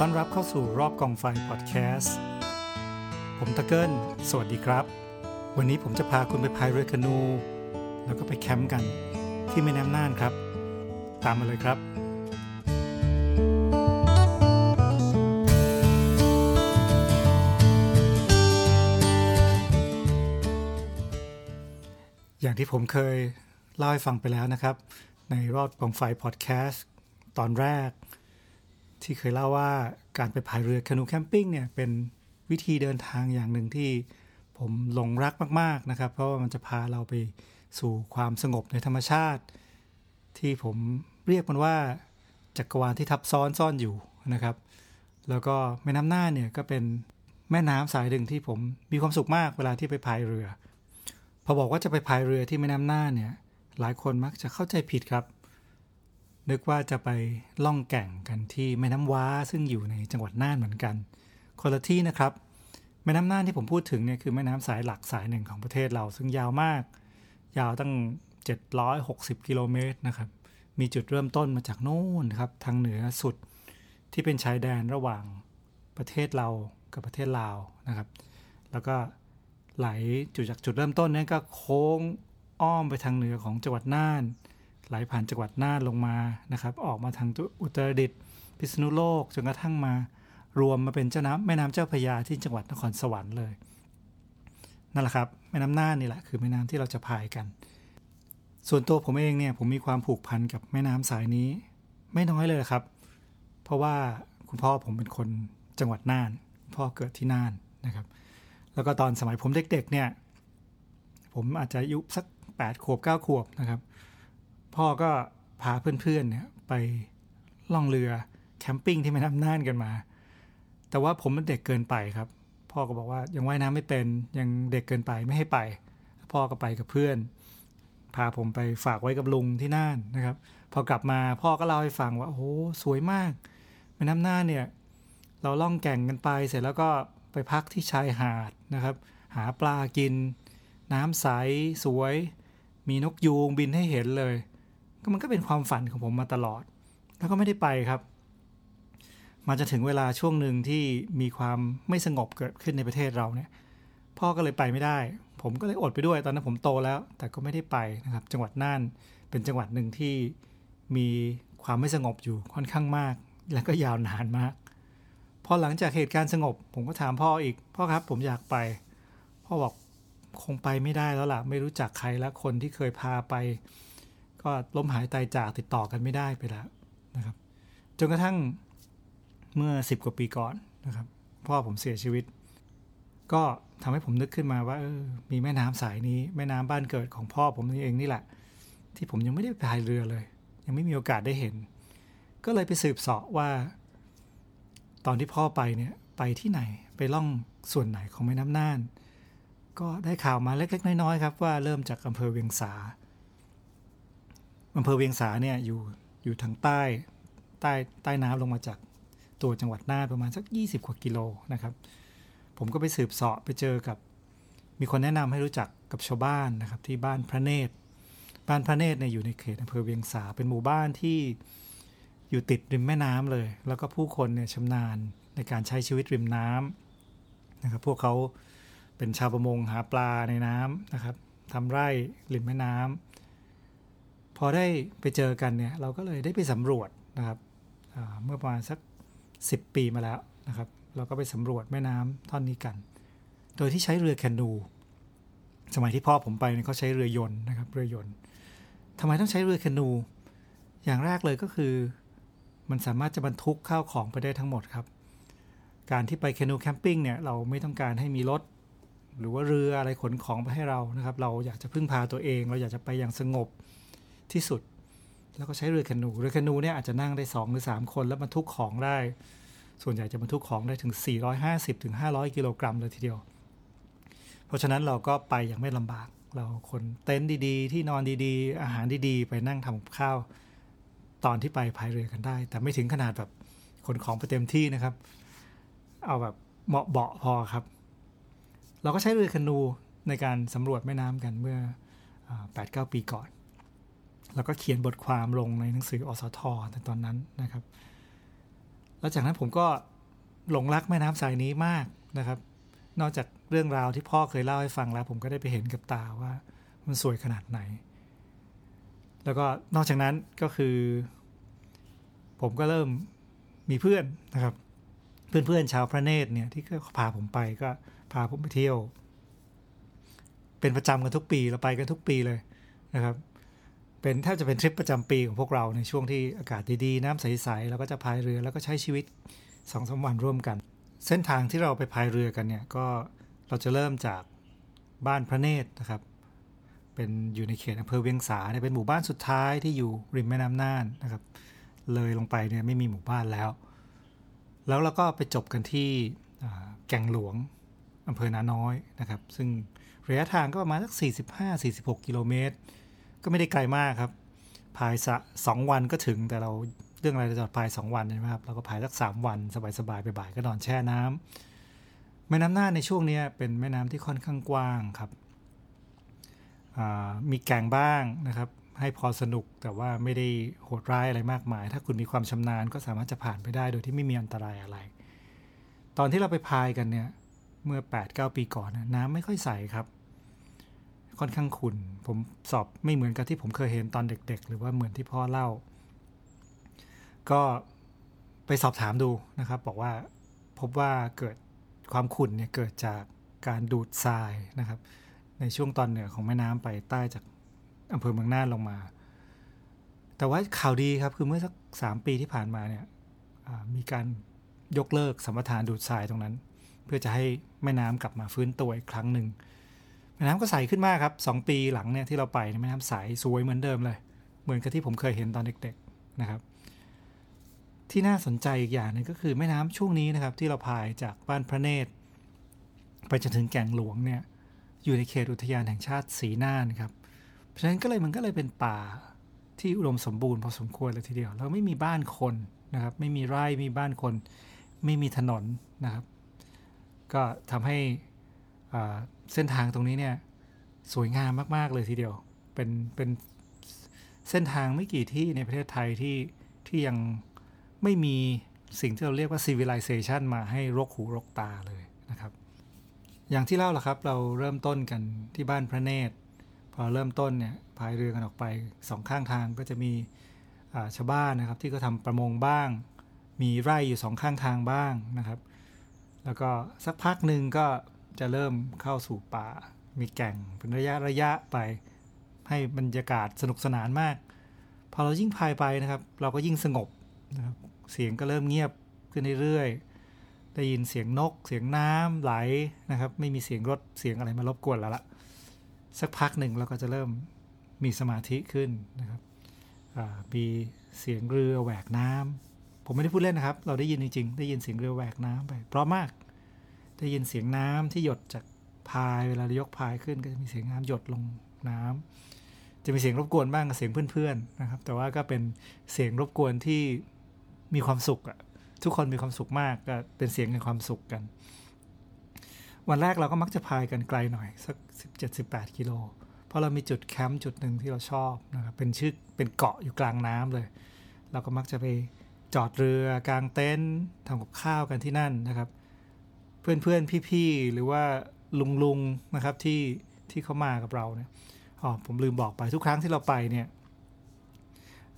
ต้อนรับเข้าสู่รอบกองไฟพอดแคสต์ ผมตะเกิลสวัสดีครับ วันนี้ผมจะพาคุณไปพายเรือคานู แล้วก็ไปแคมป์กันที่แม่น้ำน่านครับ ตามมาเลยครับอย่างที่ผมเคยเล่าให้ฟังไปแล้วนะครับ ในรอบกองไฟพอดแคสต์ตอนแรก ที่เคยเล่าว่าการไปพายเรือคานูแคมปิ้งเนี่ยเป็นวิธีเดินทางอย่างหนึ่งที่ผมหลงรักมากๆนะครับ เพราะว่ามันจะพาเราไปสู่ความสงบในธรรมชาติ ที่ผมเรียกมันว่าจักรวาลที่ทับซ้อนซ่อนอยู่นะครับ แล้วก็แม่น้ำน่านเนี่ยก็เป็นแม่น้ำสายหนึ่งที่ผมมีความสุขมากเวลาที่ไปพายเรือ พอบอกว่าจะไปพายเรือที่แม่น้ำน่านเนี่ยหลายคนมักจะเข้าใจผิดครับ นึกว่าจะไปล่องแก่งกันที่แม่น้ำว้าซึ่งอยู่ในจังหวัดน่านเหมือนกันคนละที่นะครับ แม่น้ำน่านที่ผมพูดถึงเนี่ยคือแม่น้ำสายหลักสายหนึ่งของประเทศเราซึ่งยาวมาก ยาวตั้ง 760 กิโลเมตรนะครับ มีจุดเริ่มต้นมาจากโน่นครับทางเหนือสุดที่เป็นชายแดนระหว่างประเทศเรากับประเทศลาวนะครับ แล้วก็ไหลจุดจากจุดเริ่มต้นนั้นก็โค้งอ้อมไปทางเหนือของจังหวัดน่าน ไหลผ่านจังหวัดน่านลงมานะครับ ออกมาทางอุตรดิตถ์พิษณุโลกจนกระทั่งมารวมมาเป็นเจ้าน้ำแม่น้ำเจ้าพระยาที่จังหวัดนครสวรรค์เลยนั่นแหละครับแม่น้ำน่านนี่แหละคือแม่น้ำที่เราจะพายกัน ส่วนตัวผมเองเนี่ยผมมีความผูกพันกับแม่น้ำสายนี้ ไม่น้อยเลยครับ เพราะว่าคุณพ่อผมเป็นคนจังหวัดน่าน พ่อเกิดที่น่านนะครับ แล้วก็ตอนสมัยผมเด็กๆเนี่ยผมอาจจะอายุสัก8ขวบ9ขวบนะครับ พ่อก็พาเพื่อนๆเนี่ยไปล่องเรือแคมปิ้งที่แม่น้ำน่านกันมา แต่ว่าผมมันเด็กเกินไปครับ พ่อก็บอกว่ายังว่ายน้ำไม่เป็นยังเด็กเกินไปไม่ให้ไป พ่อก็ไปกับเพื่อน พาผมไปฝากไว้กับลุงที่น่านนะครับ พอกลับมาพ่อก็เล่าให้ฟังว่าโอ้โหสวยมากแม่น้ำน่านเนี่ยเราล่องแก่งกันไปเสร็จแล้วก็ไปพักที่ชายหาดนะครับ หาปลากิน น้ำใสสวย มีนกยูงบินให้เห็นเลย ก็มันก็เป็นความฝันของผมมาตลอด แล้วก็ไม่ได้ไปครับ มาจะถึงเวลาช่วงหนึ่งที่มีความไม่สงบเกิดขึ้นในประเทศเราเนี่ยพ่อก็เลยไปไม่ได้ ผมก็เลยอดไปด้วยตอนนั้นผมโตแล้ว แต่ก็ไม่ได้ไปนะครับ จังหวัดน่านเป็นจังหวัดหนึ่งที่มีความไม่สงบอยู่ค่อนข้างมาก และก็ยาวนานมาก พอหลังจากเหตุการณ์สงบ ผมก็ถามพ่ออีก พ่อครับผมอยากไป พ่อบอกคงไปไม่ได้แล้วล่ะ ไม่รู้จักใครแล้วคนที่เคยพาไป ก็ล้มหายตายจากติดต่อกันไม่ได้ไปแล้วนะครับ จนกระทั่งเมื่อ 10 กว่าปีก่อนนะครับ พ่อผมเสียชีวิต ก็ทำให้ผมนึกขึ้นมาว่าออมีแม่น้ำสายนี้แม่น้ำบ้านเกิดของพ่อผมนี่เองนี่แหละ ที่ผมยังไม่ได้พายเรือเลย ยังไม่มีโอกาสได้เห็น ก็เลยไปสืบเสาะว่า ตอนที่พ่อไปเนี่ยไปที่ไหนไปล่องส่วนไหนของแม่น้ำน่าน ก็ได้ข่าวมาเล็กๆ น้อยๆครับว่าเริ่มจากอำเภอเวียงสา อำเภอเวียงสาเนี่ยอยู่อยู่ทางใต้ใต้ใต้น้ำลงมาจากตัวจังหวัดน่านประมาณสัก 20 กว่ากิโลนะครับ ผมก็ไปสืบเสาะไปเจอกับ มีคนแนะนำให้รู้จักกับชาวบ้านนะครับ ที่บ้านพระเนตร บ้านพระเนตรเนี่ยอยู่ในเขตอำเภอเวียงสาเป็นหมู่บ้านที่อยู่ติดริมแม่น้ำเลย แล้วก็ผู้คนเนี่ยชำนาญในการใช้ชีวิตริมน้ำนะครับ พวกเขาเป็นชาวประมงหาปลาในน้ำนะครับทำไร่ริมแม่น้ำ พอได้ไปเจอกันเนี่ยเราก็เลยได้ไปสำรวจนะครับเมื่อประมาณสัก 10 ปีมาแล้วนะครับเราก็ไปสำรวจแม่น้ำท่อนนี้กัน โดยที่ใช้เรือแคนูสมัยที่พ่อผมไปเนี่ยเขาใช้เรือยนต์นะครับเรือยนต์ทำไมต้องใช้เรือแคนู อย่างแรกเลยก็คือ มันสามารถจะบรรทุกข้าวของไปได้ทั้งหมดครับ การที่ไปแคนูแคมปิ้งเนี่ยเราไม่ต้องการให้มีรถหรือว่าเรืออะไรขนของไปให้เรานะครับ เราอยากจะพึ่งพาตัวเอง เราอยากจะไปอย่างสงบ ที่สุด แล้วก็ใช้เรือแคนูเรือแคนูเนี่ยอาจจะนั่งได้ 2 หรือ 3 คนแล้วบรรทุกของได้ ส่วนใหญ่จะบรรทุกของได้ถึง 450ถึง500 กิโลกรัมเลยทีเดียว เพราะฉะนั้นเราก็ไปอย่างไม่ลำบาก เราคนเต็นท์ดีๆ ที่นอนดีๆ อาหารดีๆ ไปนั่งทำข้าว ตอนที่ไปพายเรือกันได้ แต่ไม่ถึงขนาดแบบขนของไปเต็มที่นะครับ เอาแบบเหมาะเบาพอครับ เราก็ใช้เรือแคนูในการสำรวจแม่น้ำกันเมื่อ8-9 ปีก่อน แล้วก็เขียนบทความลงในหนังสืออสทในตอนนั้นนะครับ แล้วจากนั้นผมก็หลงรักแม่น้ำสายนี้มากนะครับ นอกจากเรื่องราวที่พ่อเคยเล่าให้ฟังแล้ว ผมก็ได้ไปเห็นกับตาว่ามันสวยขนาดไหน แล้วก็นอกจากนั้นก็คือ ผมก็เริ่มมีเพื่อนนะครับ เพื่อนๆชาวพระเนตรเนี่ยที่ก็พาผมไปก็พาผมไปเที่ยว เป็นประจำกันทุกปีเราไปกันทุกปีเลยนะครับ เป็นแทบจะเป็นทริปประจำปีของพวกเราในช่วงที่อากาศดีๆน้ำใสๆเราก็จะพายเรือแล้วก็ใช้ชีวิตสองสาวันร่วมกัน เส้นทางที่เราไปพายเรือกันเนี่ยก็เราจะเริ่มจากบ้านพระเนตรนะครับ เป็นอยู่ในเขตอำเภอเวียงสาเนี่ยเป็นหมู่บ้านสุดท้ายที่อยู่ริมแม่น้ำน่านนะครับ เลยลงไปเนี่ยไม่มีหมู่บ้านแล้ว แล้วเราก็ไปจบกันที่แก่งหลวงอำเภอนาน้อยนะครับ ซึ่งระยะทางก็ประมาณสัก 45-46 กิโลเมตร ก็ไม่ได้ไกลมากครับพายสะสองวันก็ถึงแต่เราเรื่องอะไรจะจอดพายสองวันใช่ไหมครับเราก็พายสักสามวันสบายๆไปบ่ายก็นอนแช่น้ำแม่น้ำน่านในช่วงนี้เป็นแม่น้ำที่ค่อนข้างกว้างครับมีแก่งบ้างนะครับ ให้พอสนุกแต่ว่าไม่ได้โหดร้ายอะไรมากมาย ถ้าคุณมีความชำนาญก็สามารถจะผ่านไปได้โดยที่ไม่มีอันตรายอะไร ตอนที่เราไปพายกันเนี่ยเมื่อ8-9ปีก่อนน้ำไม่ค่อยใสครับ ค่อนข้างขุ่นผมสอบไม่เหมือนกับที่ผมเคยเห็นตอนเด็ก ๆ หรือว่าเหมือนที่พ่อเล่า ก็ไปสอบถามดูนะครับ บอกว่าพบว่าเกิดความขุ่นเนี่ยเกิดจากการดูดทรายนะครับ ในช่วงตอนเหนือของแม่น้ำไปใต้จากอำเภอเมืองน่านลงมา แต่ว่าข่าวดีครับคือเมื่อสักสามปีที่ผ่านมาเนี่ยมีการยกเลิกสัมปทานดูดทรายตรงนั้น เพื่อจะให้แม่น้ำกลับมาฟื้นตัวอีกครั้งหนึ่ง แม่น้ำก็ใสขึ้นมากครับสองปีหลังเนี่ยที่เราไปแม่น้ำใสสวยเหมือนเดิมเลย เหมือนกับที่ผมเคยเห็นตอนเด็กๆนะครับ ที่น่าสนใจอีกอย่างนึงก็คือแม่น้ำช่วงนี้นะครับ ที่เราพายจากบ้านพระเนตร ไปจนถึงแก่งหลวงเนี่ยอยู่ในเขตอุทยานแห่งชาติสีน่านครับ เพราะฉะนั้นก็เลยมันก็เลยเป็นป่าที่อุดมสมบูรณ์พอสมควรเลยทีเดียวเราไม่มีบ้านคนนะครับ ไม่มีไร่มีบ้านคน ไม่มีถนนนะครับ ก็ทำให้ เส้นทางตรงนี้เนี่ยสวยงามมากๆเลยทีเดียว เป็นเป็นเส้นทางไม่กี่ที่ในประเทศไทยที่ที่ยังไม่มีสิ่งที่เราเรียกว่า civilization มาให้รกหูรกตาเลยนะครับ อย่างที่เล่าละครับ เราเริ่มต้นกันที่บ้านพระเนตร พอเริ่มต้นเนี่ยพายเรือกันออกไปสองข้างทางก็จะมีชาวบ้านนะครับ ที่ก็ทำประมงบ้าง มีไร่อยู่สองข้างทางบ้างนะครับ แล้วก็สักพักหนึ่งก็ จะเริ่มเข้าสู่ป่า มีแก่งเป็นระยะระยะไปให้บรรยากาศสนุกสนานมาก พอเรายิ่งพายไปนะครับ เราก็ยิ่งสงบนะครับเสียงก็เริ่มเงียบขึ้นเรื่อยๆได้ยินเสียงนก เสียงน้ำไหลนะครับ ไม่มีเสียงรถเสียงอะไรมารบกวนแล้วละสักพักหนึ่งเราก็จะเริ่มมีสมาธิขึ้นนะครับมีเสียงเรือแหวกน้ำผมไม่ได้พูดเล่นนะครับ เราได้ยินจริงๆ ได้ยินเสียงเรือแหวกน้ำไปเพราะมาก ได้ยินเสียงน้ำที่หยดจากพายเวลายกพายขึ้นก็จะมีเสียงน้ำหยดลงน้ำจะมีเสียงรบกวนบ้างกับเสียงเพื่อนๆนะครับ แต่ว่าก็เป็นเสียงรบกวนที่มีความสุขอะทุกคนมีความสุขมากก็เป็นเสียงแห่งความสุขกัน วันแรกเราก็มักจะพายกันไกลหน่อย สัก 17-18 กิโล เพราะเรามีจุดแคมป์จุดหนึ่งที่เราชอบนะครับเป็นชื่อเป็นเกาะอยู่กลางน้ำเลย เราก็มักจะไปจอดเรือกลางเต็นท์ทำกับข้าวกันที่นั่นนะครับ เพื่อนๆ พี่ๆ หรือว่าลุงๆ นะครับที่ที่เขามากับเราเนี่ยอ๋อผมลืมบอกไปทุกครั้งที่เราไปเนี่ย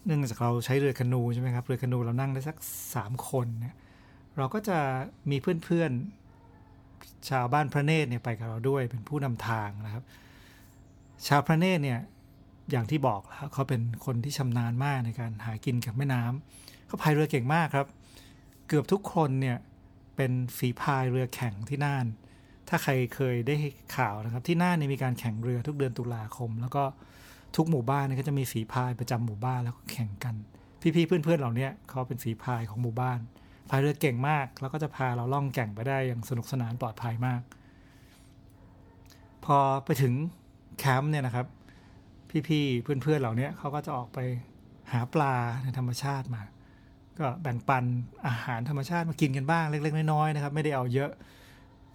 เนื่องจากเราใช้เรือคนูใช่ไหมครับเรือคนูเรานั่งได้สักสามคนเนี่ยเราก็จะมีเพื่อนๆ ชาวบ้านพระเนตรเนี่ยไปกับเราด้วยเป็นผู้นำทางนะครับ ชาวพระเนตรเนี่ยอย่างที่บอกแล้วเขาเป็นคนที่ชำนาญมากในการหากินกับแม่น้ำเขาพายเรือเก่งมากครับ เกือบทุกคนเนี่ย เป็นฝีพายเรือแข่งที่น่าน ถ้าใครเคยได้ข่าวนะครับ ที่น่านมีการแข่งเรือทุกเดือนตุลาคม แล้วก็ทุกหมู่บ้านก็จะมีฝีพายประจำหมู่บ้านแล้วก็แข่งกัน พี่ๆเพื่อนๆเหล่านี้เขาเป็นฝีพายของหมู่บ้านพายเรือเก่งมาก แล้วก็จะพาเราล่องแก่งไปได้อย่างสนุกสนานปลอดภัยมาก พอไปถึงแคมป์เนี่ยนะครับ พี่ๆเพื่อนๆเหล่านี้เขาก็จะออกไปหาปลาในธรรมชาติมา ก็แบ่งปันอาหารธรรมชาติมากินกันบ้างเล็ก ๆ น้อยๆนะครับ ไม่ได้เอาเยอะ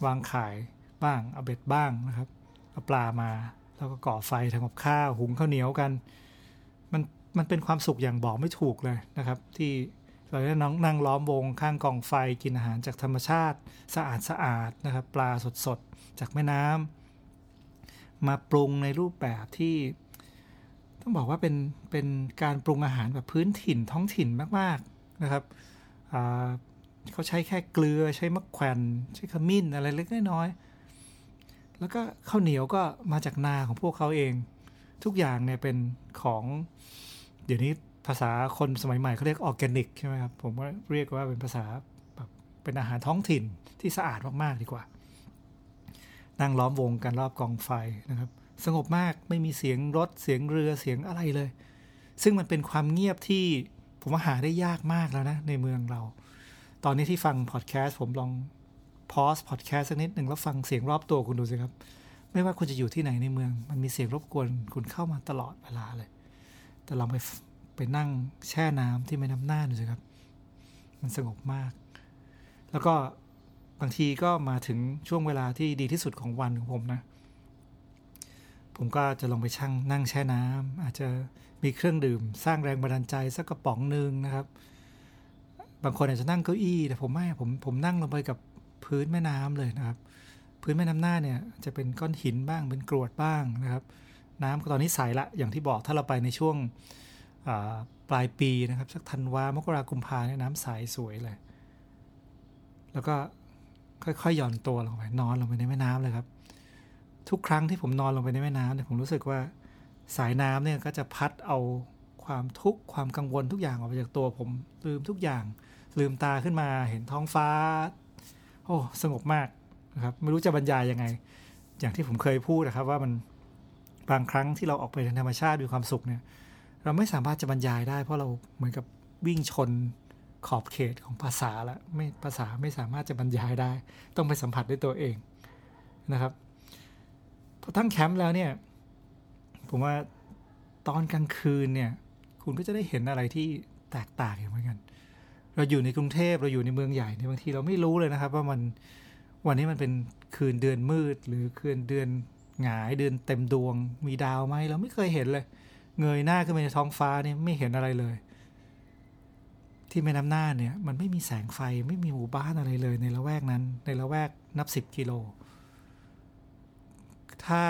วางขายบ้างเอาเบ็ดบ้างนะครับเอาปลามาแล้วก็ก่อไฟทำกับข้าวหุงข้าวเหนียวกัน มันมันเป็นความสุขอย่างบอกไม่ถูกเลยนะครับ ที่เราได้น้องนั่งล้อมวงข้างกองไฟกินอาหารจากธรรมชาติสะอาดสะอาดนะครับ ปลาสดๆ จากแม่น้ำมาปรุงในรูปแบบที่ต้องบอกว่าเป็นเป็นการปรุงอาหารแบบพื้นถิ่นท้องถิ่นมาก นะครับเขาใช้แค่เกลือใช้มะแขวนใช้ขมิ้นอะไรเล็กน้อยแล้วก็ข้าวเหนียวก็มาจากนาของพวกเขาเอง ทุกอย่างเนี่ยเป็นของเดี๋ยวนี้ภาษาคนสมัยใหม่เขาเรียกออร์แกนิกใช่ไหมครับ ผมว่าเรียกว่าเป็นภาษาแบบเป็นอาหารท้องถิ่นที่สะอาดมากๆดีกว่า นั่งล้อมวงกันรอบกองไฟนะครับ สงบมากไม่มีเสียงรถเสียงเรือเสียงอะไรเลย ซึ่งมันเป็นความเงียบที่ ผมว่าหาได้ยากมากแล้วนะในเมืองเรา ตอนนี้ที่ฟังพอดแคสต์ผมลองพอสพอดแคสต์สักนิดหนึ่งแล้วฟังเสียงรอบตัวคุณดูสิครับ ไม่ว่าคุณจะอยู่ที่ไหนในเมือง มันมีเสียงรบกวนคุณเข้ามาตลอดเวลาเลย แต่ลองไปไปนั่งแช่น้ำที่แม่น้ำน่านดูสิครับ มันสงบมาก แล้วก็บางทีก็มาถึงช่วงเวลาที่ดีที่สุดของวันของผมนะ ผมก็จะลงไปช่างนั่งแช่น้ำอาจจะมีเครื่องดื่ม สร้างแรงบันดาลใจสักกระป๋องหนึ่งนะครับ บางคนอาจจะนั่งเก้าอี้แต่ผมไม่ผมผมนั่งลงไปกับพื้นแม่น้ำเลยนะครับ พื้นแม่น้ำหน้าเนี่ยจะเป็นก้อนหินบ้างเป็นกรวดบ้างนะครับ น้ำตอนนี้ใสละอย่างที่บอกถ้าเราไปในช่วงปลายปีนะครับสักธันวามกรากุมภาเนี่ยน้ำใสสวยเลย แล้วก็ค่อยๆหย่อนตัวลงไปนอนลงไปในแม่น้ำเลยครับ ทุกครั้งที่ผมนอนลงไปในแม่น้ำเนี่ยผมรู้สึกว่าสายน้ำเนี่ยก็จะพัดเอาความทุกข์ความกังวลทุกอย่างออกไปจากตัวผมลืมทุกอย่างลืมตาขึ้นมาเห็นท้องฟ้า โอ้สงบมากนะครับไม่รู้จะบรรยายยังไง อย่างที่ผมเคยพูดนะครับว่ามันบางครั้งที่เราออกไปในธรรมชาติมีความสุขเนี่ย เราไม่สามารถจะบรรยายได้ เพราะเราเหมือนกับวิ่งชนขอบเขตของภาษาล้วไม่ภาษาไม่สามารถจะบรรยายได้ ต้องไปสัมผัสด้วยตัวเองนะครับ พอตั้งแคมป์แล้วเนี่ย ผมว่าตอนกลางคืนเนี่ย คุณก็จะได้เห็นอะไรที่แตกต่างอย่างเหมือนกัน เราอยู่ในกรุงเทพเราอยู่ในเมืองใหญ่ในบางทีเราไม่รู้เลยนะครับ ว่ามันวันนี้มันเป็นคืนเดือนมืด หรือคืนเดือนหงายเดือนเต็มดวง มีดาวไหมเราไม่เคยเห็นเลย เงยหน้าขึ้นไปในท้องฟ้าเนี่ยไม่เห็นอะไรเลย ที่แม่น้ำหน้าเนี่ย มันไม่มีแสงไฟไม่มีหมู่บ้านอะไรเลย ในละแวกนั้น ในละแวกนับสิบกิโล ถ้า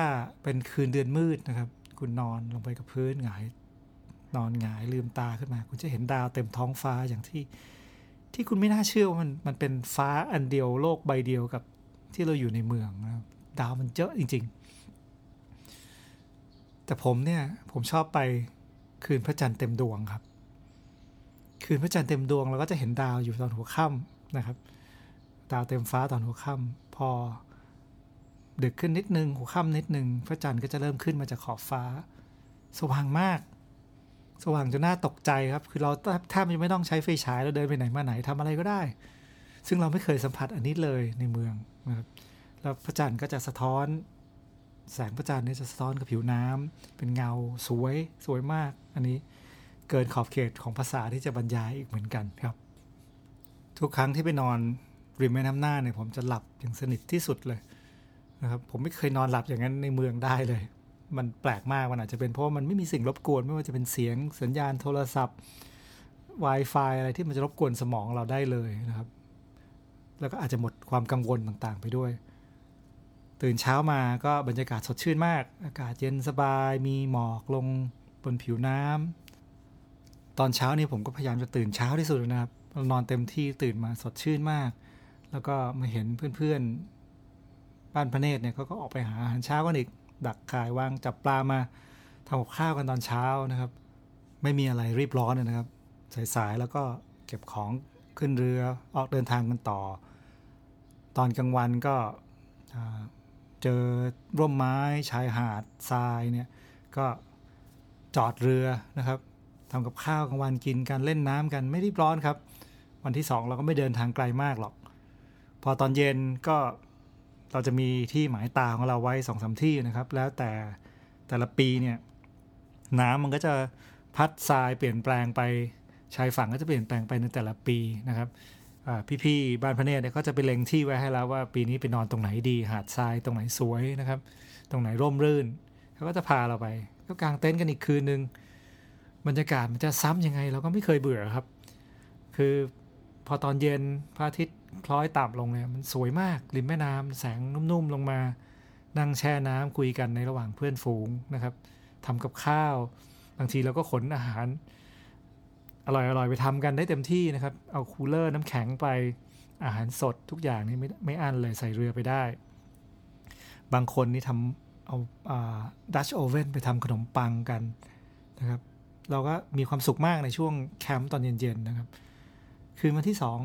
เป็นคืนเดือนมืดนะครับ คุณนอนลงไปกับพื้นหงาย นอนหงายลืมตาขึ้นมา คุณจะเห็นดาวเต็มท้องฟ้าอย่างที่ ที่คุณไม่น่าเชื่อว่ามันมันเป็นฟ้าอันเดียวโลกใบเดียวกับที่เราอยู่ในเมืองนะครับดาวมันเยอะจริง ๆ แต่ผมเนี่ยผมชอบไปคืนพระจันทร์เต็มดวงครับ คืนพระจันทร์เต็มดวงเราก็จะเห็นดาวอยู่ตอนหัวค่ำนะครับ ดาวเต็มฟ้าตอนหัวค่ำพอ ดึกขึ้นนิดนึงหัวค่ำนิดนึงพระจันทร์ก็จะเริ่มขึ้นมาจากขอบฟ้า สว่างมาก สว่างจนน่าตกใจครับ คือเราแทบจะไม่ต้องใช้ไฟฉายแล้วเดินไปไหนมาไหนทำอะไรก็ได้ ซึ่งเราไม่เคยสัมผัสอันนี้เลยในเมืองนะครับแล้วพระจันทร์ก็จะสะท้อน แสงพระจันทร์เนี่ยจะสะท้อนกับผิวน้ำเป็นเงาสวยสวยมาก อันนี้เกินขอบเขตของภาษาที่จะบรรยายอีกเหมือนกันครับ ทุกครั้งที่ไปนอนริมแม่น้ำหน้าเนี่ยผมจะหลับอย่างสนิทที่สุดเลย นะครับผมไม่เคยนอนหลับอย่างนั้นในเมืองได้เลย มันแปลกมากมันอาจจะเป็นเพราะมันไม่มีสิ่งรบกวน ไม่ว่าจะเป็นเสียงสัญญาณโทรศัพท์ Wi-Fi อะไรที่มันจะรบกวนสมองเราได้เลยนะครับ แล้วก็อาจจะหมดความกังวลต่างๆ ไปด้วย ตื่นเช้ามาก็บรรยากาศสดชื่นมาก อากาศเย็นสบาย มีหมอกลงบนผิวน้ำตอนเช้านี่ผมก็พยายามจะตื่นเช้าที่สุดนะครับนอนเต็มที่ตื่นมาสดชื่นมาก แล้วก็มาเห็นเพื่อนๆ บ้านพระเนตรเนี่ยเขาก็ออกไปหาอาหารเช้ากันอีก ดักขายวางจับปลามาทำกับข้าวกันตอนเช้านะครับ ไม่มีอะไรรีบร้อนนะครับ สายๆแล้วก็เก็บของขึ้นเรือออกเดินทางกันต่อ ตอนกลางวันก็เจอร่มไม้ชายหาดทรายเนี่ยก็จอดเรือนะครับทำกับข้าวกลางวันกินกันเล่นน้ำกันไม่รีบร้อนครับ วันที่สองเราก็ไม่เดินทางไกลมากหรอก พอตอนเย็นก็ เราจะมีที่หมายตาของเราไว้สองสาที่นะครับ แล้วแต่แต่ละปีเนี่ยน้ำมันก็จะพัดทรายเปลี่ยนแปลงไปชายฝั่งก็จะเปลี่ยนแปลงไปในแต่ละปีนะครับพี่ๆบ้านพระเนตรเนี่ยก็จะไปเล็งที่ไว้ให้แล้วว่าปีนี้ไปนอนตรงไหนดีหาดทรายตรงไหนสวยนะครับ ตรงไหนร่มรื่นเขาก็จะพาเราไปก็กางเต็นท์กันอีกคืนนึงบรรยากาศมันจะซ้ำยังไง เราก็ไม่เคยเบื่อครับ คือพอตอนเย็นพระอาทิตย์ คล้อยต่ำลงเนี่ยมันสวยมากริมแม่น้ำแสงนุ่มๆลงมา นั่งแช่น้ำคุยกันในระหว่างเพื่อนฝูงนะครับทำกับข้าว บางทีเราก็ขนอาหาร อร่อยๆไปทำกันได้เต็มที่นะครับ เอาคูลเลอร์น้ำแข็งไปอาหารสดทุกอย่างนี่ไม่ไม่อั้นเลยใส่เรือไปได้ บางคนนี่ทำเอา Dutch oven ไปทำขนมปังกันนะครับ เราก็มีความสุขมากในช่วงแคมป์ตอนเย็นๆนะครับ คืนวันที่สอง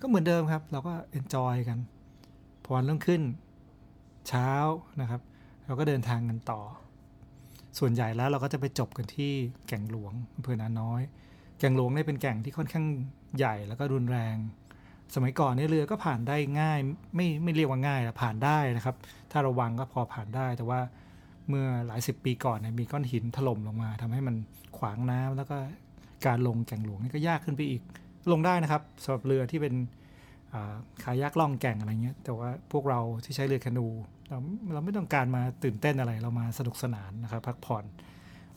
ก็เหมือนเดิมครับ เราก็ enjoy กัน พอวันรุ่งขึ้นเช้านะครับ เราก็เดินทางกันต่อ ส่วนใหญ่แล้วเราก็จะไปจบกันที่แก่งหลวงอำเภอนาน้อย แก่งหลวงเนี่ยเป็นแก่งที่ค่อนข้างใหญ่แล้วก็รุนแรง สมัยก่อนเนี่ยเรือก็ผ่านได้ง่าย ไม่ไม่เรียกว่าง่ายแต่ผ่านได้นะครับ ถ้าระวังก็พอผ่านได้แต่ว่าเมื่อหลายสิบปีก่อนเนี่ยมีก้อนหินถล่มลงมาทำให้มันขวางน้ำแล้วก็การลงแก่งหลวงนี่ก็ยากขึ้นไปอีก ลงได้นะครับสำหรับเรือที่เป็นขายักล่องแก่งอะไรเงี้ย แต่ว่าพวกเราที่ใช้เรือแคนูเราเราไม่ต้องการมาตื่นเต้นอะไร เรามาสนุกสนานนะครับพักผ่อน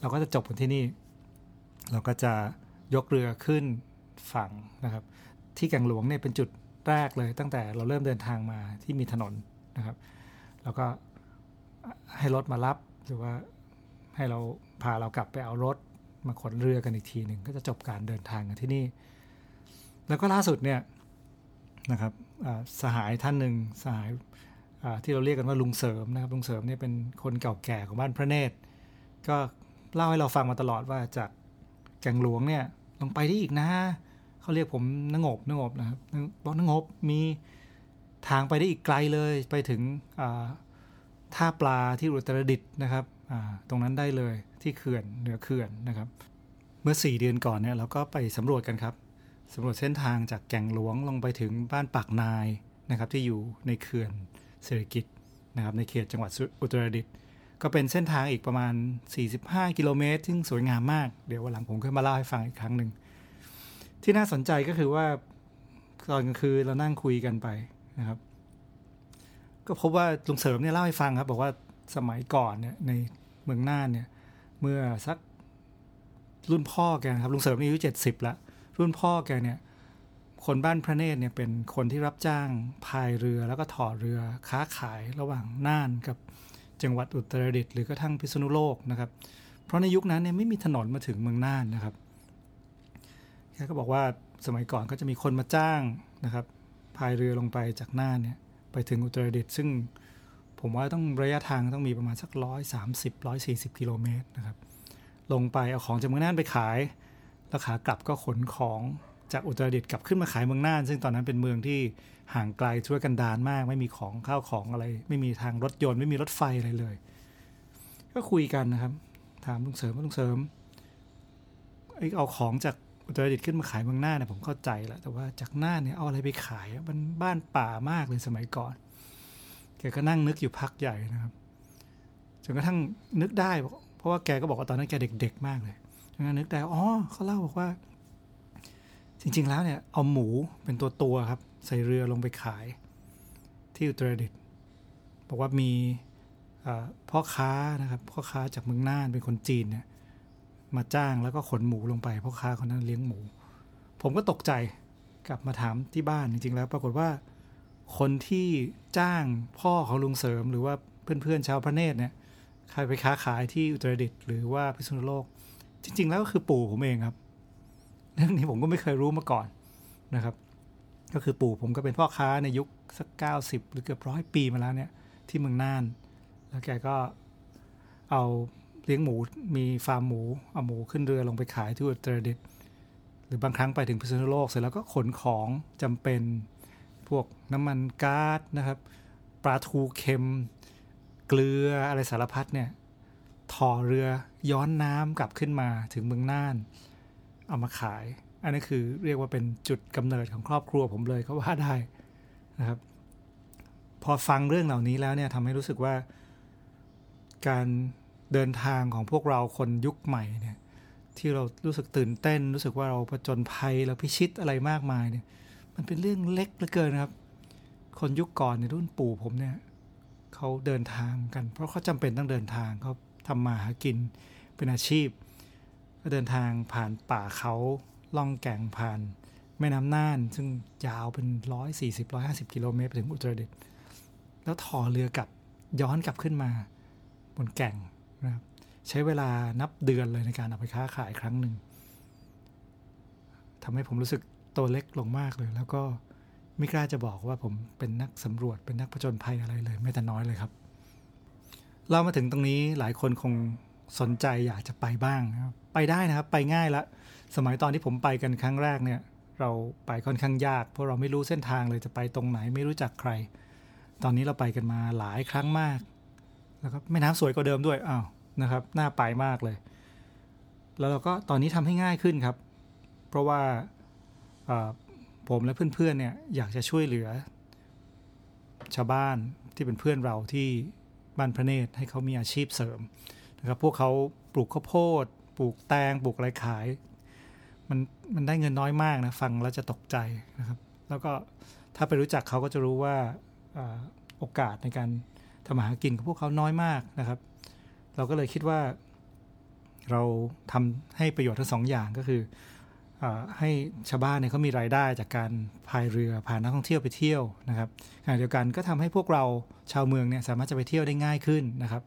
เราก็จะจบกันที่นี่ เราก็จะยกเรือขึ้นฝั่งนะครับ ที่แก่งหลวงเนี่ยเป็นจุดแรกเลย ตั้งแต่เราเริ่มเดินทางมาที่มีถนนนะครับ แล้วก็ให้รถมารับหรือว่าให้เราพาเรากลับไปเอารถมาขนเรือกันอีกทีหนึ่งก็จะจบการเดินทางกันที่นี่ แล้วก็ล่าสุดเนี่ยนะครับสหายท่านหนึ่งสหายที่เราเรียกกันว่าลุงเสริมนะครับลุงเสริมเนี่ยเป็นคนเก่าแก่ของบ้านพระเนตร ก็เล่าให้เราฟังมาตลอดว่าจากแก่งหลวงเนี่ยลงไปได้อีกนะเขาเรียกผมนงบนงบนะครับบอกนงบมีทางไปได้อีกไกลเลยไปถึงท่าปลาที่อุตรดิตถ์นะครับตรงนั้นได้เลยที่เขื่อนเหนือเขื่อนนะครับ เมื่อ 4 เดือนก่อนเนี่ยเราก็ไปสำรวจกันครับ สำรวจเส้นทางจากแก่งหลวงลงไปถึงบ้านปากนายนะครับที่อยู่ในเขื่อนเศรษฐกิจนะครับในเขตจังหวัดอุตรดิตถ์ก็เป็นเส้นทางอีกประมาณ 45 กิโลเมตร ซึ่งสวยงามมาก เดี๋ยววันหลังผมค่อยมาเล่าให้ฟังอีกครั้งหนึ่ง ที่น่าสนใจก็คือว่าตอนกลางคืนเรานั่งคุยกันไปนะครับ ก็พบว่าลุงเสริมเนี่ยเล่าให้ฟังครับ บอกว่าสมัยก่อนเนี่ยในเมืองน่านเนี่ย เมื่อสักรุ่นพ่อแกครับลุงเสริมอายุเจ็ดสิบละ รุ่นพ่อแกเนี่ยคนบ้านพระเนตรเนี่ยเป็นคนที่รับจ้างพายเรือแล้วก็ถอเรือค้าขายระหว่างน่านกับจังหวัดอุตรดิตถ์หรือกระทั่งพิษณุโลกนะครับ เพราะในยุคนั้นเนี่ยไม่มีถนนมาถึงเมืองน่านนะครับแกก็บอกว่าสมัยก่อนก็จะมีคนมาจ้างนะครับพายเรือลงไปจากน่านเนี่ยไปถึงอุตรดิตถ์ซึ่งผมว่าต้องระยะทางต้องมีประมาณสักร้อยสามสิบร้อยสี่สิบกิโลเมตรนะครับลงไปเอาของจากเมืองน่านไปขาย แล้วขากลับก็ขนของจากอุตรดิตถ์กลับขึ้นมาขายเมืองน่าน ซึ่งตอนนั้นเป็นเมืองที่ห่างไกลช่วยกันดานมาก ไม่มีของข้าวของอะไร ไม่มีทางรถยนต์ไม่มีรถไฟอะไรเลย ก็คุยกันนะครับ ถามลุงเสริมว่าลุงเสริมไอเอาของจากอุตรดิตถ์ขึ้นมาขายเมืองน่านเนี่ยผมเข้าใจแหละแต่ว่าจากน่านเนี่ยเอาอะไรไปขายมันบ้านป่ามากเลยสมัยก่อนแกก็นั่งนึกอยู่พักใหญ่นะครับจนกระทั่งนึกได้เพราะว่าแกก็บอกว่าตอนนั้นแกเด็ก ๆ มากเลย นึกได้อ๋อเขาเล่าบอกว่า จริง ๆ แล้วเนี่ย เอาหมูเป็นตัวตัวครับ ใส่เรือลงไปขาย ที่อุตรดิตถ์บอกว่ามีพ่อค้านะครับพ่อค้าจากเมืองน่านเป็นคนจีนเนี่ยมาจ้างแล้วก็ขนหมูลงไปพ่อค้าคนนั้นเลี้ยงหมู ผมก็ตกใจกลับมาถามที่บ้านจริงๆแล้ว ปรากฏว่าคนที่จ้างพ่อของลุงเสริม หรือว่าเพื่อนๆชาวพระเนตรเนี่ยใครไปค้าขายที่อุตรดิตถ์หรือว่าพิษณุโลก จริง ๆ แล้วก็คือปู่ผมเองครับ เรื่องนี้ผมก็ไม่เคยรู้มาก่อนนะครับ ก็คือปู่ผมก็เป็นพ่อค้าในยุคสักเก้าสิบหรือเกือบร้อยปีมาแล้วเนี่ย ที่เมืองน่าน แล้วแกก็เอาเลี้ยงหมูมีฟาร์มหมูเอาหมูขึ้นเรือลงไปขายที่อุตรดิตถ์หรือบางครั้งไปถึงพิษณุโลกเสร็จแล้วก็ขนของจำเป็นพวกน้ำมันก๊าซนะครับปลาทูเค็ม เกลืออะไรสารพัดเนี่ย ถ่อเรือย้อนน้ำกลับขึ้นมาถึงเมืองน่าน เอามาขาย อันนี้คือเรียกว่าเป็นจุดกำเนิดของครอบครัวผมเลยก็ว่าได้นะครับ พอฟังเรื่องเหล่านี้แล้วเนี่ยทำให้รู้สึกว่า การเดินทางของพวกเราคนยุคใหม่เนี่ยที่เรารู้สึกตื่นเต้น รู้สึกว่าเราผจญภัยเราพิชิตอะไรมากมายเนี่ย มันเป็นเรื่องเล็กเหลือเกินนะครับ คนยุคก่อนในรุ่นปู่ผมเนี่ยเขาเดินทางกัน เพราะเขาจำเป็นต้องเดินทางเขา ทำมาหากินเป็นอาชีพ ก็เดินทางผ่านป่าเขาล่องแก่งผ่านแม่น้ำน่าน ซึ่งยาวเป็นร้อยสี่สิบร้อยห้าสิบกิโลเมตรไปถึงอุตรดิตถ์แล้วถอเรือกลับย้อนกลับขึ้นมาบนแก่งนะครับใช้เวลานับเดือนเลยในการเอาไปค้าขายครั้งหนึ่งทำให้ผมรู้สึกตัวเล็กลงมากเลย แล้วก็ไม่กล้าจะบอกว่าผมเป็นนักสำรวจเป็นนักผจญภัยอะไรเลย ไม่แต่น้อยเลยครับ เรามาถึงตรงนี้หลายคนคงสนใจอยากจะไปบ้างนะครับไปได้นะครับไปง่ายละ สมัยตอนที่ผมไปกันครั้งแรกเนี่ย เราไปค่อนข้างยาก เพราะเราไม่รู้เส้นทางเลยจะไปตรงไหนไม่รู้จักใคร ตอนนี้เราไปกันมาหลายครั้งมากแล้วก็แม่น้ำสวยกว่าเดิมด้วยอ้าวนะครับน่าไปมากเลย แล้วเราก็ตอนนี้ทำให้ง่ายขึ้นครับ เพราะว่าผมและเพื่อนๆเนี่ยอยากจะช่วยเหลือ ชาวบ้านที่เป็นเพื่อนเราที่ บ้านพระเนตรให้เขามีอาชีพเสริมนะครับพวกเขาปลูกข้าวโพด ปลูกแตงปลูกอะไรขาย มันมันได้เงินน้อยมากนะฟังแล้วจะตกใจนะครับ แล้วก็ถ้าไปรู้จักเขาก็จะรู้ว่าโอกาสในการทำมาหากินของพวกเขาน้อยมากนะครับ เราก็เลยคิดว่า เราทำให้ประโยชน์ทั้งสองอย่างก็คือ ให้ชาวบ้านเนี่ยเขามีรายได้จากการพายเรือพานักท่องเที่ยวไปเที่ยวนะครับขณะเดียวกันก็ทำให้พวกเราชาวเมืองเนี่ยสามารถจะไปเที่ยวได้ง่ายขึ้นนะครับ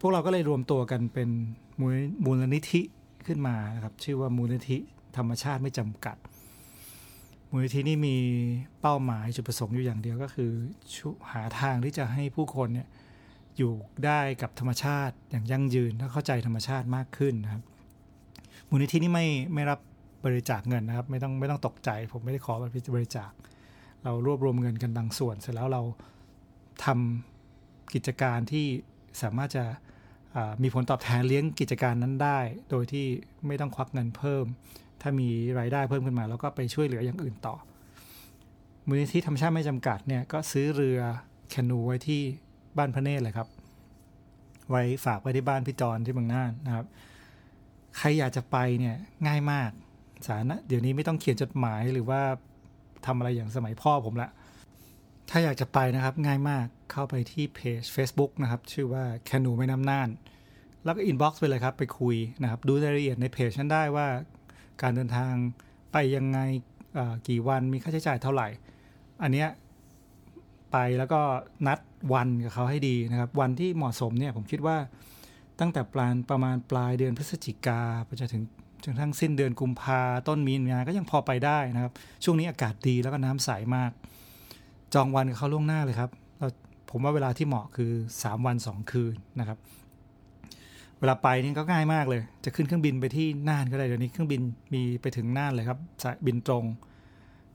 พวกเราก็เลยรวมตัวกันเป็นมูลนิธิขึ้นมานะครับชื่อว่ามูลนิธิธรรมชาติไม่จำกัด มูลนิธินี่มีเป้าหมายจุดประสงค์อยู่อย่างเดียวก็คือหาทางที่จะให้ผู้คนเนี่ยอยู่ได้กับธรรมชาติอย่างยั่งยืนและเข้าใจธรรมชาติมากขึ้นนะครับ มูลนิธินี่ไม่ไม่รับ บริจาคเงินนะครับ ไม่ต้องไม่ต้องตกใจ ผมไม่ได้ขอบริจาค เรารวบรวมเงินกันบางส่วน เสร็จแล้วเราทำกิจการที่สามารถจะมีผลตอบแทนเลี้ยงกิจการนั้นได้ โดยที่ไม่ต้องควักเงินเพิ่ม ถ้ามีรายได้เพิ่มขึ้นมา แล้วก็ไปช่วยเหลืออย่างอื่นต่อมูลนิธิธรรมชาติไม่จำกัดเนี่ยก็ซื้อเรือแคนูไว้ที่บ้านพระเนตรเลยครับ ไว้ฝากไว้ที่บ้านพี่จอนที่เมืองน่านนะครับ ใครอยากจะไปเนี่ยง่ายมาก สารนะเดี๋ยวนี้ไม่ต้องเขียนจดหมายหรือว่าทำอะไรอย่างสมัยพ่อผมละ ถ้าอยากจะไปนะครับง่ายมากเข้าไปที่เพจ Facebook นะครับ ชื่อว่าแคนูแม่น้ำน่าน แล้วก็ inbox ไปเลยครับ ไปคุยนะครับ ดูรายละเอียดในเพจนั้นได้ว่า การเดินทางไปยังไงกี่วันมีค่าใช้จ่ายเท่าไหร่ อันเนี้ยไปแล้วก็นัดวันกับเขาให้ดีนะครับ วันที่เหมาะสมเนี่ยผมคิดว่าตั้งแต่ปลายประมาณปลายเดือนพฤศจิกาไปจนถึง จนทั้งสิ้นเดือนกุมภาต้นมีนาก็ยังพอไปได้นะครับ ช่วงนี้อากาศดีแล้วก็น้ำใสามาก จองวันกับเขาล่วงหน้าเลยครับเราผมว่าเวลาที่เหมาะคือ 3 วัน 2 คืนนะครับ เวลาไปนี่ก็ง่ายมากเลย จะขึ้นเครื่องบินไปที่น่านก็ได้เดี๋ยวนี้เครื่องบินมีไปถึงน่านเลยครับบินตรง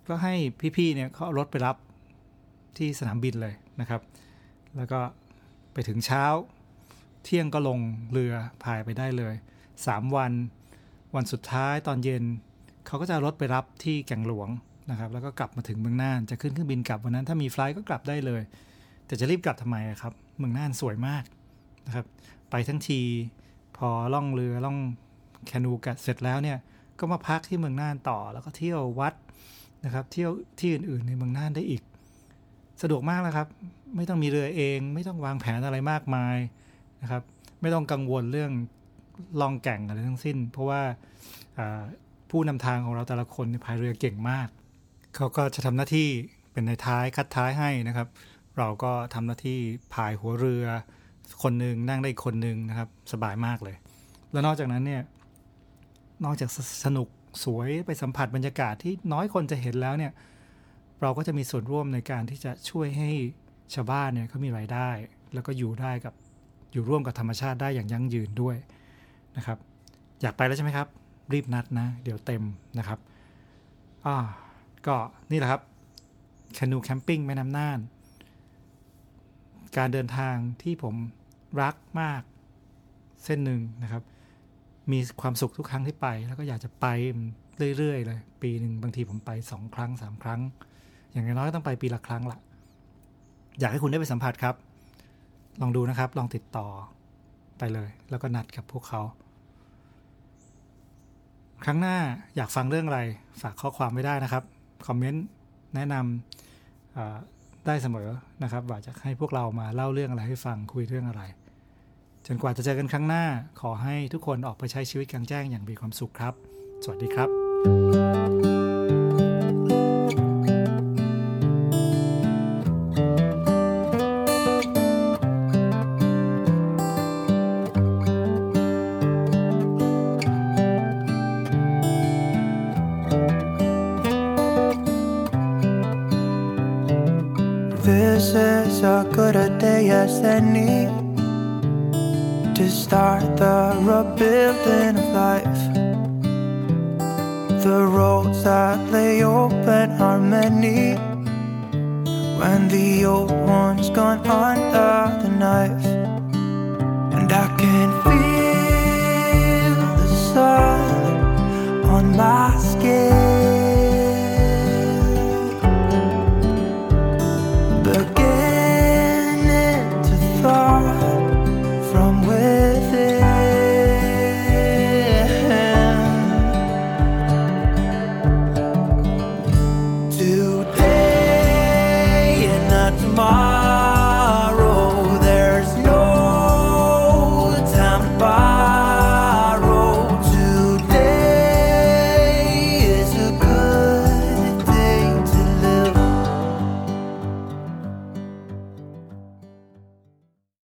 ก็ให้พี่ๆเนี่ยเขาเอารถไปรับที่สนามบินเลยนะครับ แล้วก็ไปถึงเช้า เที่ยงก็ลงเรือพายไปได้เลย 3 วัน วันสุดท้ายตอนเย็น เขาก็จะรถไปรับที่แก่งหลวงนะครับ แล้วก็กลับมาถึงเมืองน่าน จะขึ้นเครื่องบินกลับวันนั้น ถ้ามีไฟล์ก็กลับได้เลย แต่จะรีบกลับทำไมครับ เมืองน่านสวยมากนะครับ ไปทั้งทีพอล่องเรือล่องแคนูกัดเสร็จแล้วเนี่ยก็มาพักที่เมืองน่านต่อ แล้วก็เที่ยววัดนะครับ เที่ยวที่อื่นๆในเมืองน่านได้อีก สะดวกมากแล้วครับ ไม่ต้องมีเรือเอง ไม่ต้องวางแผนอะไรมากมายนะครับ ไม่ต้องกังวลเรื่อง ลองแก่งอะไรทั้งสิ้น เพราะว่าผู้นำทางของเราแต่ละคนพายเรือเก่งมาก เขาก็จะทำหน้าที่เป็นในท้ายคัดท้ายให้นะครับ เราก็ทำหน้าที่พายหัวเรือ คนหนึ่งนั่งได้คนหนึ่งนะครับสบายมากเลย แล้วนอกจากนั้นเนี่ยนอกจากสนุกสวยไปสัมผัสบรรยากาศที่น้อยคนจะเห็นแล้วเนี่ยเราก็จะมีส่วนร่วมในการที่จะช่วยให้ชาวบ้านเนี่ยเขามีรายได้ แล้วก็อยู่ได้กับอยู่ร่วมกับธรรมชาติได้อย่างยั่งยืนด้วย นะครับ อยากไปแล้วใช่ไหมครับ รีบนัดนะ เดี๋ยวเต็มนะครับอ่าก็นี่แหละครับแคนูแคมปิ้งแม่น้ำน่าน การเดินทางที่ผมรักมากเส้นหนึ่งนะครับ มีความสุขทุกครั้งที่ไป แล้วก็อยากจะไปเรื่อย ๆ เลย ปีหนึ่งบางทีผมไปสองครั้งสามครั้ง อย่างน้อยก็ต้องไปปีละครั้งละอยากให้คุณได้ไปสัมผัสครับ ลองดูนะครับ ลองติดต่อไปเลย แล้วก็นัดกับพวกเขา ครั้งหน้าอยากฟังเรื่องอะไร ฝากข้อความไว้ได้นะครับ คอมเมนต์แนะนำได้เสมอนะครับว่าจะให้พวกเรามาเล่าเรื่องอะไรให้ฟังคุยเรื่องอะไร จนกว่าจะเจอกันครั้งหน้า ขอให้ทุกคนออกไปใช้ชีวิตกลางแจ้งอย่างมีความสุขครับ สวัสดีครับ when the old one's gone under the knife, and I can feel.